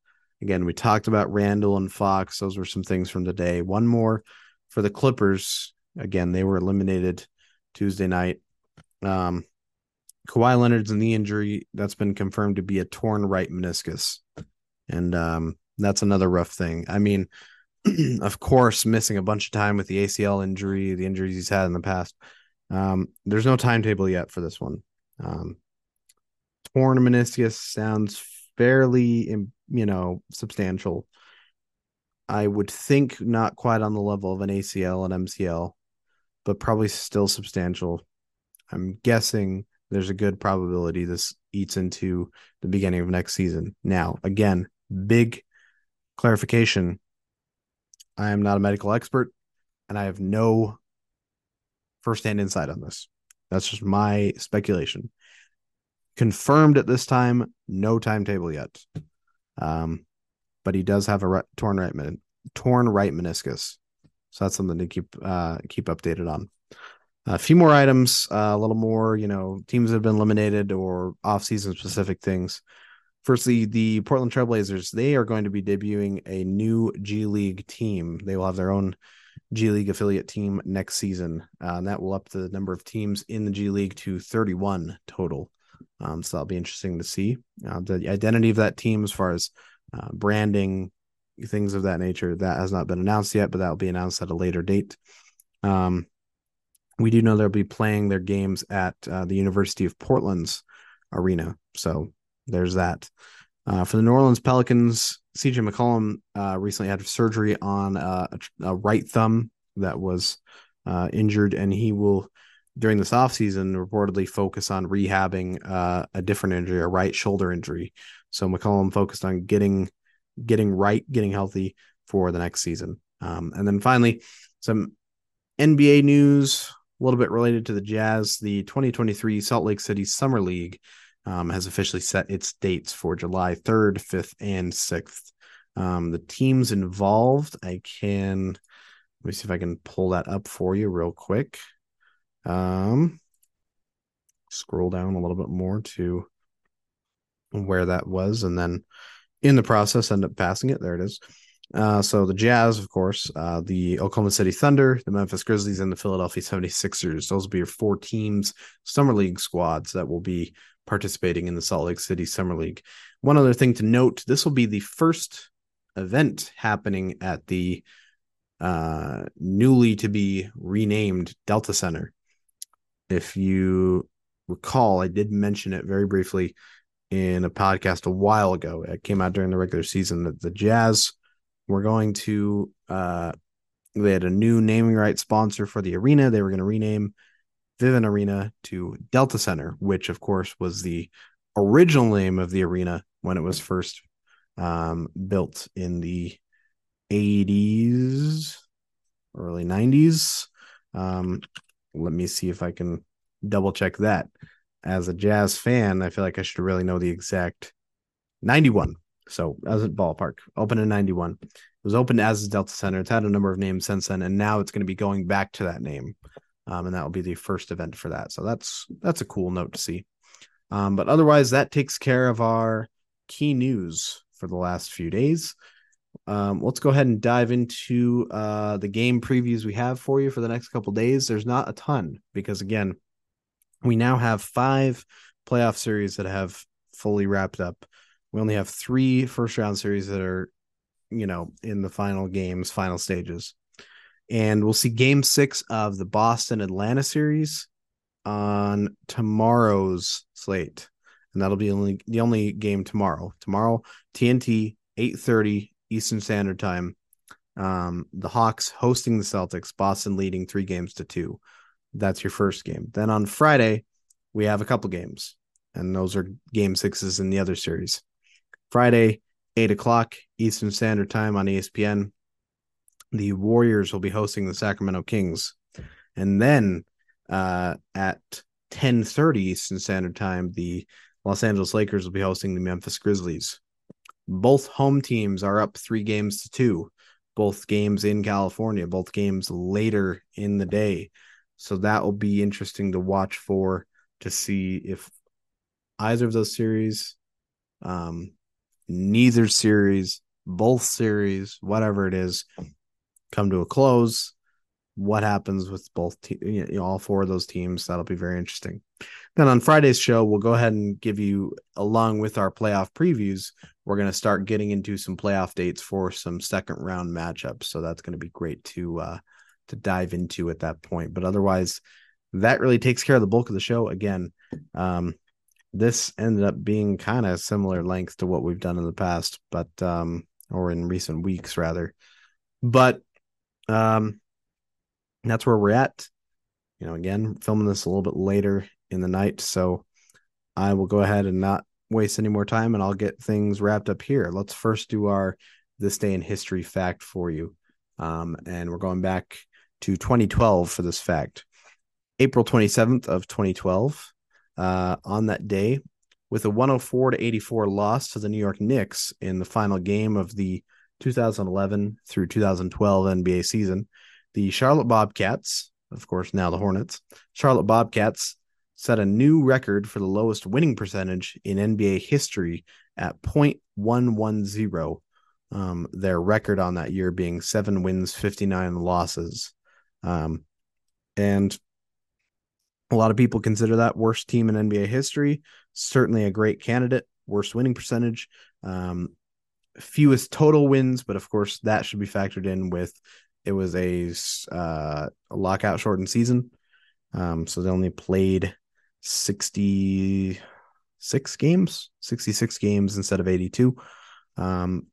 Again, we talked about Randle and Fox. Those were some things from the day. One more for the Clippers. Again, they were eliminated Tuesday night. Um, Kawhi Leonard's knee injury that's been confirmed to be a torn right meniscus, and um, that's another rough thing. I mean, [clears throat] of course, missing a bunch of time with the ACL injury, the injuries he's had in the past. Um, there's no timetable yet for this one. Um, torn meniscus sounds fairly, you know, substantial. I would think not quite on the level of an ACL and MCL, but probably still substantial. I'm guessing there's a good probability this eats into the beginning of next season. Now, again, big clarification. I am not a medical expert and I have no firsthand insight on this. That's just my speculation. Confirmed at this time, no timetable yet. Um, but he does have a right, torn right men- torn right meniscus, so that's something to keep uh, keep updated on. A few more items, uh, a little more, you know, teams have been eliminated or off-season specific things. Firstly, the Portland Trailblazers, they are going to be debuting a new G League team. They will have their own G League affiliate team next season. Uh, and that will up the number of teams in the G League to 31 total. Um, so that'll be interesting to see uh, the identity of that team as far as uh, branding, things of that nature. That has not been announced yet, but that will be announced at a later date. Um, we do know they'll be playing their games at uh, the University of Portland's arena. So there's that. Uh, for the New Orleans Pelicans, CJ McCollum uh, recently had surgery on uh, a, a, right thumb that was uh, injured, and he will, during this offseason, reportedly focus on rehabbing uh, a different injury, a right shoulder injury. So McCollum focused on getting getting right, getting healthy for the next season. Um, and then finally, some NBA news, a little bit related to the Jazz. The 2023 Salt Lake City Summer League um, has officially set its dates for July 3rd, 5th, and 6th. Um, the teams involved, I can let me see if I can pull that up for you real quick. Um, scroll down a little bit more to where that was, and then in the process end up passing it. There it is. Uh, so the Jazz, of course, uh, the Oklahoma City Thunder, the Memphis Grizzlies, and the Philadelphia 76ers. Those will be your four teams, summer league squads that will be participating in the Salt Lake City Summer League. One other thing to note this will be the first event happening at the uh, newly to be renamed Delta Center. If you recall, I did mention it very briefly in a podcast a while ago. It came out during the regular season that the Jazz were going to, uh, they had a new naming right sponsor for the arena. They were going to rename Vivint Arena to Delta Center, which of course was the original name of the arena when it was first um, built in the 80s, early 90s. Um, let me see if I can double check that. As a Jazz fan, I feel like I should really know the exact 91. So as a ballpark, open in 91. It was opened as Delta Center. It's had a number of names since then, and now it's going to be going back to that name. Um, and that will be the first event for that. So that's that's a cool note to see. Um, but otherwise, that takes care of our key news for the last few days. Um, let's go ahead and dive into uh, the game previews we have for you for the next couple days. There's not a ton because again, we now have five playoff series that have fully wrapped up. We only have three first round series that are, you know, in the final games, final stages. And we'll see game six of the Boston Atlanta series on tomorrow's slate. And that'll be only the only game tomorrow. Tomorrow, TNT, 8:30 Eastern Standard Time. Um, the Hawks hosting the Celtics, Boston leading three games to two. That's your first game. Then on Friday, we have a couple games, and those are game sixes in the other series. Friday, eight o'clock Eastern Standard Time on ESPN. The Warriors will be hosting the Sacramento Kings, and then uh, at ten thirty Eastern Standard Time, the Los Angeles Lakers will be hosting the Memphis Grizzlies. Both home teams are up three games to two. Both games in California, both games later in the day. So that will be interesting to watch for to see if either of those series, um, neither series, both series, whatever it is, come to a close. What happens with both, te- you know, all four of those teams? That'll be very interesting. Then on Friday's show, we'll go ahead and give you, along with our playoff previews, we're going to start getting into some playoff dates for some second round matchups. So that's going to be great to uh, to dive into at that point. But otherwise, that really takes care of the bulk of the show. Again, um, this ended up being kind of similar length to what we've done in the past, but um, or in recent weeks rather. But um, that's where we're at. You know, again, filming this a little bit later in the night, so I will go ahead and not waste any more time, and I'll get things wrapped up here. Let's first do our this day in history fact for you, um, and we're going back to 2012 for this fact. April 27th of 2012, uh, on that day, with a 104 to 84 loss to the New York Knicks in the final game of the 2011 through 2012 NBA season, the Charlotte Bobcats, of course, now the Hornets, Charlotte Bobcats set a new record for the lowest winning percentage in NBA history at 0.110. Um, their record on that year being seven wins, 59 losses. Um, and a lot of people consider that worst team in NBA history. Certainly a great candidate, worst winning percentage, um, fewest total wins, but of course that should be factored in with it was a, uh, a lockout shortened season. Um, so they only played 66 games, 66 games instead of 82. Um,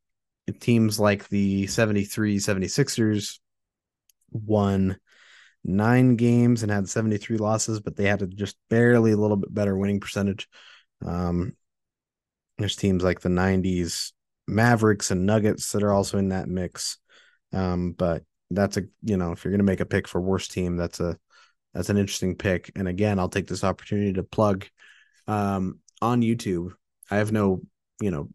teams like the 73 76ers won nine games and had 73 losses, but they had a just barely a little bit better winning percentage. Um, there's teams like the 90s Mavericks and Nuggets that are also in that mix. Um, but that's a you know, if you're gonna make a pick for worst team, that's a that's an interesting pick. And again, I'll take this opportunity to plug um on YouTube. I have no, you know,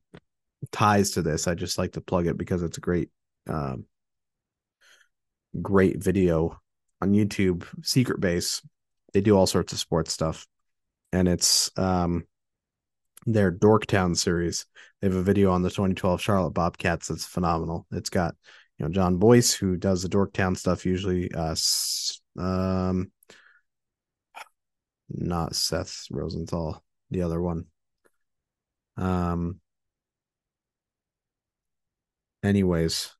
ties to this. I just like to plug it because it's a great um great video on YouTube, Secret Base. They do all sorts of sports stuff. And it's um their Dorktown series. They have a video on the 2012 Charlotte Bobcats that's phenomenal. It's got, you know, Jon Bois who does the Dorktown stuff usually uh um not Seth Rosenthal, the other one. Um anyways,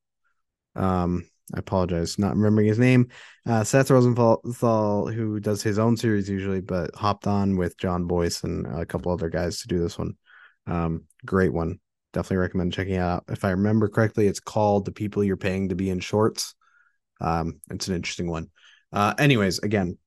um I apologize, not remembering his name. Uh, Seth Rosenthal, who does his own series usually, but hopped on with Jon Bois and a couple other guys to do this one. Um, great one. Definitely recommend checking out. If I remember correctly, it's called "The People You're Paying to Be in Shorts." Um, it's an interesting one. Uh, anyways, again,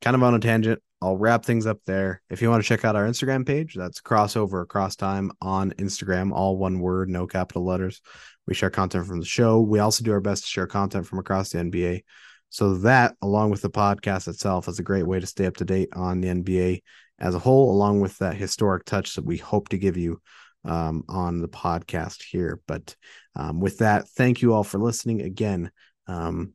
kind of on a tangent. I'll wrap things up there. If you want to check out our Instagram page, that's crossover across time on Instagram, all one word, no capital letters. We share content from the show. We also do our best to share content from across the NBA. So that, along with the podcast itself, is a great way to stay up to date on the NBA as a whole, along with that historic touch that we hope to give you um, on the podcast here. But um, with that, thank you all for listening again. Um,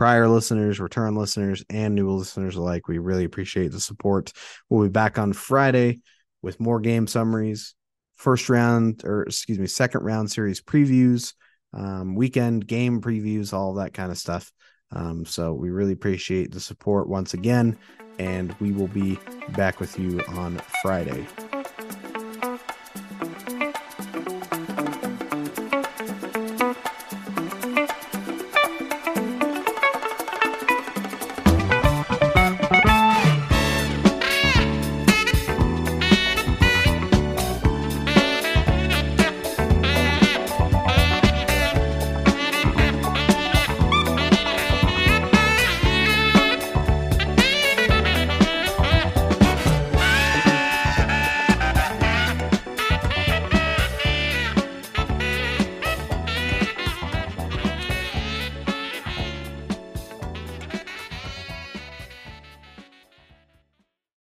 prior listeners, return listeners, and new listeners alike, we really appreciate the support. We'll be back on Friday with more game summaries, first round or excuse me, second round series previews, um, weekend game previews, all that kind of stuff. Um, so we really appreciate the support once again, and we will be back with you on Friday.